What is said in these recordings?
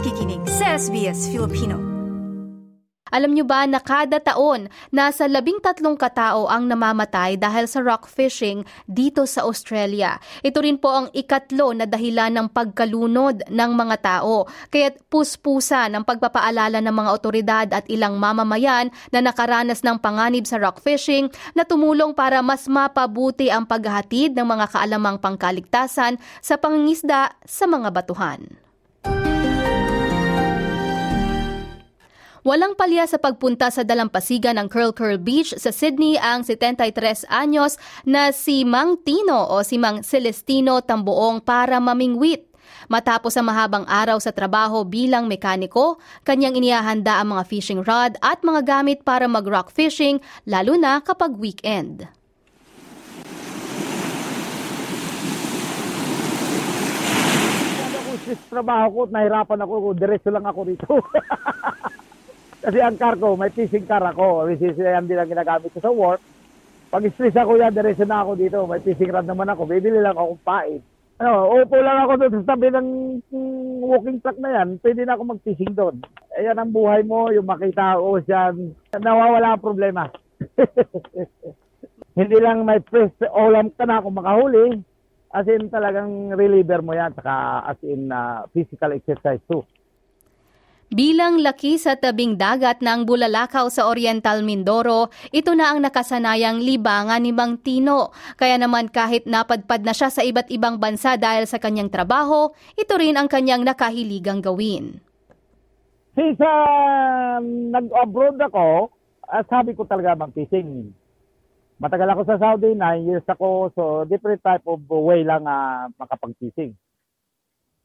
nakikinig sa SBS Filipino. Alam nyo ba na kada taon, nasa labing tatlong katao ang namamatay dahil sa rock fishing dito sa Australia. Ito rin po ang ikatlo na dahilan ng pagkalunod ng mga tao. Kaya't puspusa ng pagpapaalala ng mga otoridad at ilang mamamayan na nakaranas ng panganib sa rock fishing na tumulong para mas mapabuti ang paghahatid ng mga kaalamang pangkaligtasan sa pangingisda sa mga batuhan. Walang palya sa pagpunta sa dalampasigan ng Curl Curl Beach sa Sydney ang 73 anyos na si Mang Tino o si Mang Celestino Tambuong para mamingwit. Matapos ang mahabang araw sa trabaho bilang mekaniko, kanyang inihahanda ang mga fishing rod at mga gamit para mag-rock fishing lalo na kapag weekend. Ako trabaho ko, nahirapan ako, diretso lang ako dito. Kasi ang car ko, may fishing car ako. Which is yan din ang ginagamit ko sa work. Pag stress ako yan, diretso na ako dito. May fishing rod naman ako. Bibili lang ako pain. Ano, upo lang ako doon sa tabi ng walking track na yan. Pwede na ako mag-fishing doon. Ayan ang buhay mo, yung makita ko ocean. Nawawala ang problema. Hindi lang may fresh olam ka na kung makahuli. As in talagang reliever mo yan. Saka as in uh, physical exercise too. Bilang laki sa tabing dagat ng Bulalakaw sa Oriental Mindoro, ito na ang nakasanayang libangan ni Mang Tino. Kaya naman kahit napadpad na siya sa iba't ibang bansa dahil sa kanyang trabaho, ito rin ang kanyang nakahiligang gawin. Since uh, nag-abroad ako, uh, sabi ko talaga mag-fishing. Matagal ako sa Saudi, 9 years ako, so different type of way lang uh, makapag-fishing.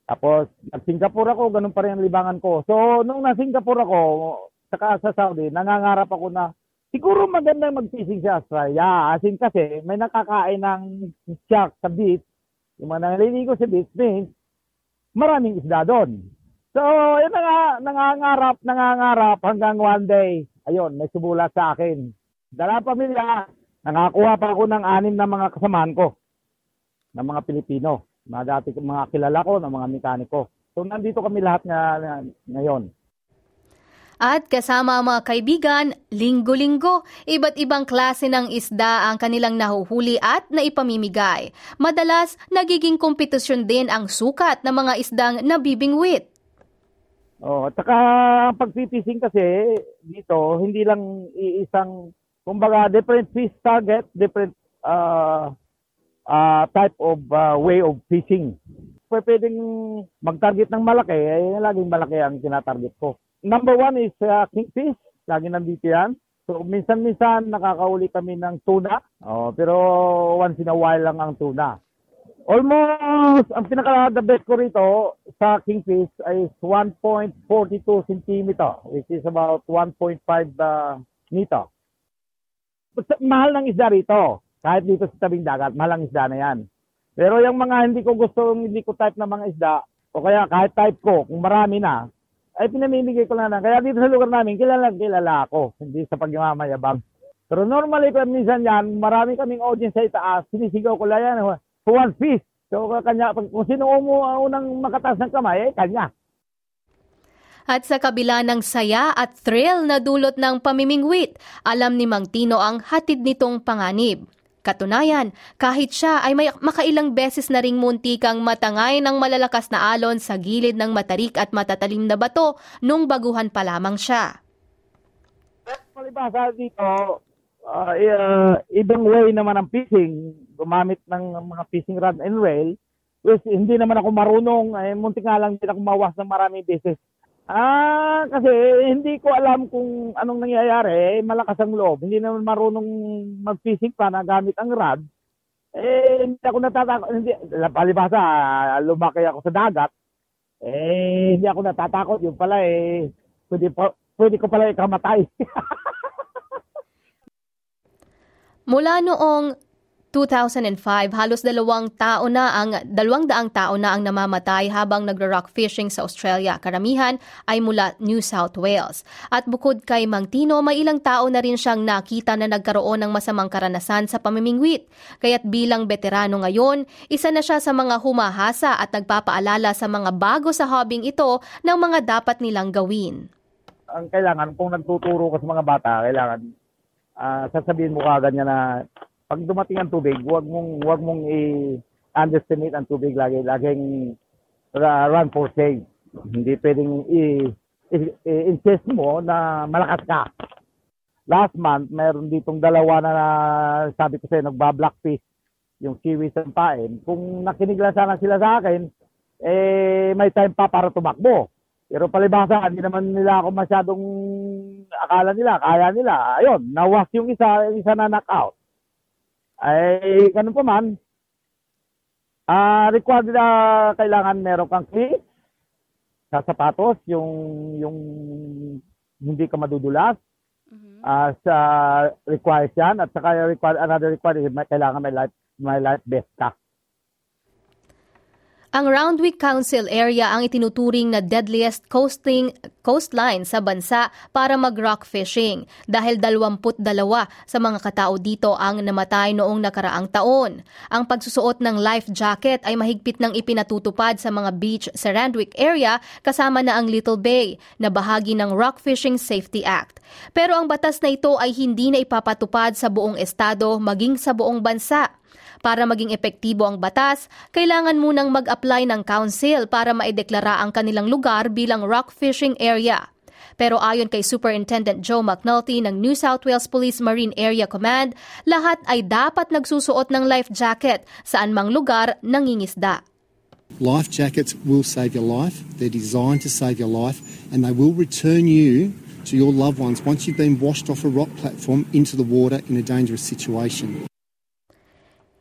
Tapos, nag-Singapore ako, ganun pa rin ang libangan ko. So, nung na-Singapore ako, saka sa Saudi, nangangarap ako na siguro maganda mag-fishing sa Australia. As in kasi, may nakakain ng shark sa beach. Yung mga naliligo sa beach means, maraming isda doon. So, yun na nga, nangangarap, nangangarap hanggang one day, ayun, may sumulat sa akin. Dala pamilya, nangakuha pa ako ng anim na mga kasamaan ko, ng mga Pilipino mga dati mga kilala ko ng mga mekaniko. So nandito kami lahat nga, nga ngayon. At kasama ang mga kaibigan, linggo-linggo, iba't ibang klase ng isda ang kanilang nahuhuli at naipamimigay. Madalas, nagiging kompetisyon din ang sukat ng mga isdang nabibingwit. Oh, at saka ang pagpipising kasi dito, hindi lang iisang, kumbaga, different fish target, different uh, uh, type of uh, way of fishing. Pwedeng mag-target ng malaki, eh, laging malaki ang tinatarget ko. Number one is uh, kingfish. Lagi nandito yan. So, minsan-minsan nakakauli kami ng tuna. Oh, pero once in a while lang ang tuna. Almost, ang pinaka-the best ko rito sa kingfish is 1.42 cm, which is about 1.5 uh, meter. Mahal ng isda rito. Kahit dito sa tabing dagat, malang isda na yan. Pero yung mga hindi ko gusto, hindi ko type na mga isda, o kaya kahit type ko, kung marami na, ay pinamimigay ko na lang. Kaya dito sa lugar namin, kilala kilala ako, hindi sa pagmamayabang. Pero normally, kung minsan yan, marami kaming audience sa itaas, sinisigaw ko lang yan, one fish. So, kanya, kung sino unang makatas ng kamay, eh, kanya. At sa kabila ng saya at thrill na dulot ng pamimingwit, alam ni Mang Tino ang hatid nitong panganib. Katunayan, kahit siya ay may makailang beses na ring muntikang matangay ng malalakas na alon sa gilid ng matarik at matatalim na bato nung baguhan pa lamang siya. Palibasa dito, uh, uh, ibang way naman ang fishing, gumamit ng mga fishing rod and rail, which hindi naman ako marunong, eh, muntik nga lang din ako mawas ng maraming beses Ah, kasi hindi ko alam kung anong nangyayari. Eh, malakas ang loob. Hindi naman marunong mag-fishing pa na gamit ang rod. Eh, hindi ako natatakot. Hindi, palibasa, lumaki ako sa dagat. Eh, hindi ako natatakot. Yung pala eh, pwede, pa, pwede ko pala ikamatay. Mula noong 2005, halos dalawang tao na ang dalawang daang tao na ang namamatay habang nagra-rock fishing sa Australia. Karamihan ay mula New South Wales. At bukod kay Mang Tino, may ilang tao na rin siyang nakita na nagkaroon ng masamang karanasan sa pamimingwit. Kaya't bilang veterano ngayon, isa na siya sa mga humahasa at nagpapaalala sa mga bago sa hobbying ito ng mga dapat nilang gawin. Ang kailangan, kung nagtuturo ka sa mga bata, kailangan uh, sasabihin mo kagad niya na pag dumating ang tubig, huwag mong huwag mong i-underestimate ang tubig lagi, laging run for save. Hindi pwedeng i-insist mo na malakas ka. Last month, meron ditong dalawa na sabi ko sa'yo, nagba-blackfish yung kiwi sa pain. Kung nakinig lang sana sila sa akin, eh, may time pa para tumakbo. Pero palibasa, hindi naman nila ako masyadong akala nila, kaya nila. Ayun, nawas yung isa, yung isa na knockout ay ganun pa man, ah uh, required na kailangan meron kang cleats sa sapatos, yung yung hindi ka madudulas. Mm-hmm. Uh, sa requires yan at saka required another required is may, kailangan may life may life vest ka. Ang Roundwick Council area ang itinuturing na deadliest coasting, coastline sa bansa para mag-rock fishing dahil 22 sa mga katao dito ang namatay noong nakaraang taon. Ang pagsusuot ng life jacket ay mahigpit ng ipinatutupad sa mga beach sa Randwick area kasama na ang Little Bay na bahagi ng Rock Fishing Safety Act. Pero ang batas na ito ay hindi na ipapatupad sa buong estado maging sa buong bansa. Para maging epektibo ang batas, kailangan munang mag-apply ng council para maideklara ang kanilang lugar bilang rock fishing area. Pero ayon kay Superintendent Joe McNulty ng New South Wales Police Marine Area Command, lahat ay dapat nagsusuot ng life jacket saan mang lugar nangingisda. Life jackets will save your life. They're designed to save your life and they will return you to your loved ones once you've been washed off a rock platform into the water in a dangerous situation.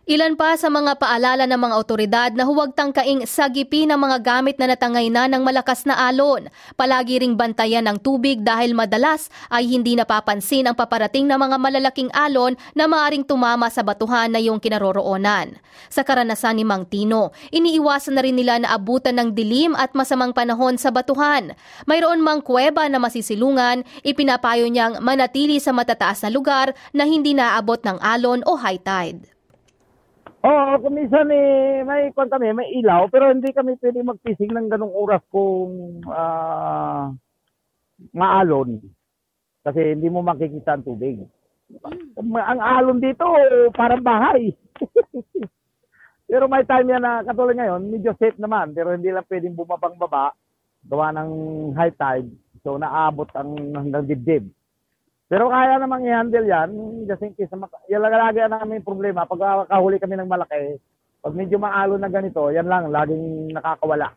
Ilan pa sa mga paalala ng mga otoridad na huwag tangkaing sagipi ng mga gamit na natangay na ng malakas na alon. Palagi ring bantayan ng tubig dahil madalas ay hindi napapansin ang paparating na mga malalaking alon na maaring tumama sa batuhan na iyong kinaroroonan. Sa karanasan ni Mang Tino, iniiwasan na rin nila na abutan ng dilim at masamang panahon sa batuhan. Mayroon mang kuweba na masisilungan, ipinapayo niyang manatili sa matataas na lugar na hindi naabot ng alon o high tide. Oo, kung minsan eh, may kwan kami, may ilaw, pero hindi kami pwede magpising ng ganong oras kung uh, maalon. Kasi hindi mo makikita ang tubig. Ang alon dito, parang bahay. pero may time yan na, katulad ngayon, medyo safe naman, pero hindi lang pwedeng bumabang baba, gawa ng high tide, so naabot ang hanggang dibdib. Pero kaya namang i-handle yan, just in case, lagi namin problema. Pag kahuli kami ng malaki, pag medyo maalo na ganito, yan lang, laging nakakawala.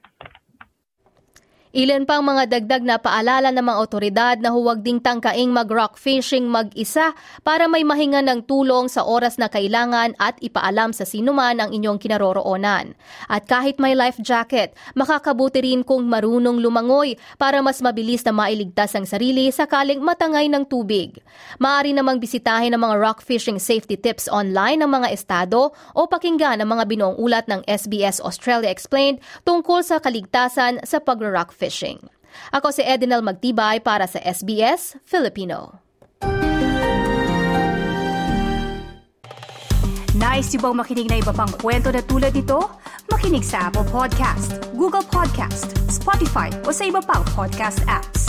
Ilan pang mga dagdag na paalala ng mga otoridad na huwag ding tangkaing mag-rock fishing mag-isa para may mahinga ng tulong sa oras na kailangan at ipaalam sa sinuman ang inyong kinaroroonan. At kahit may life jacket, makakabuti rin kung marunong lumangoy para mas mabilis na mailigtas ang sarili sakaling matangay ng tubig. Maaari namang bisitahin ang mga rock fishing safety tips online ng mga estado o pakinggan ang mga binuong ulat ng SBS Australia Explained tungkol sa kaligtasan sa pag-rock fishing. Ako si Edinel Magtibay para sa SBS Filipino. Nice yung bang makinig na iba pang kwento na tulad ito? Makinig sa Apple Podcast, Google Podcast, Spotify o sa iba pang podcast apps.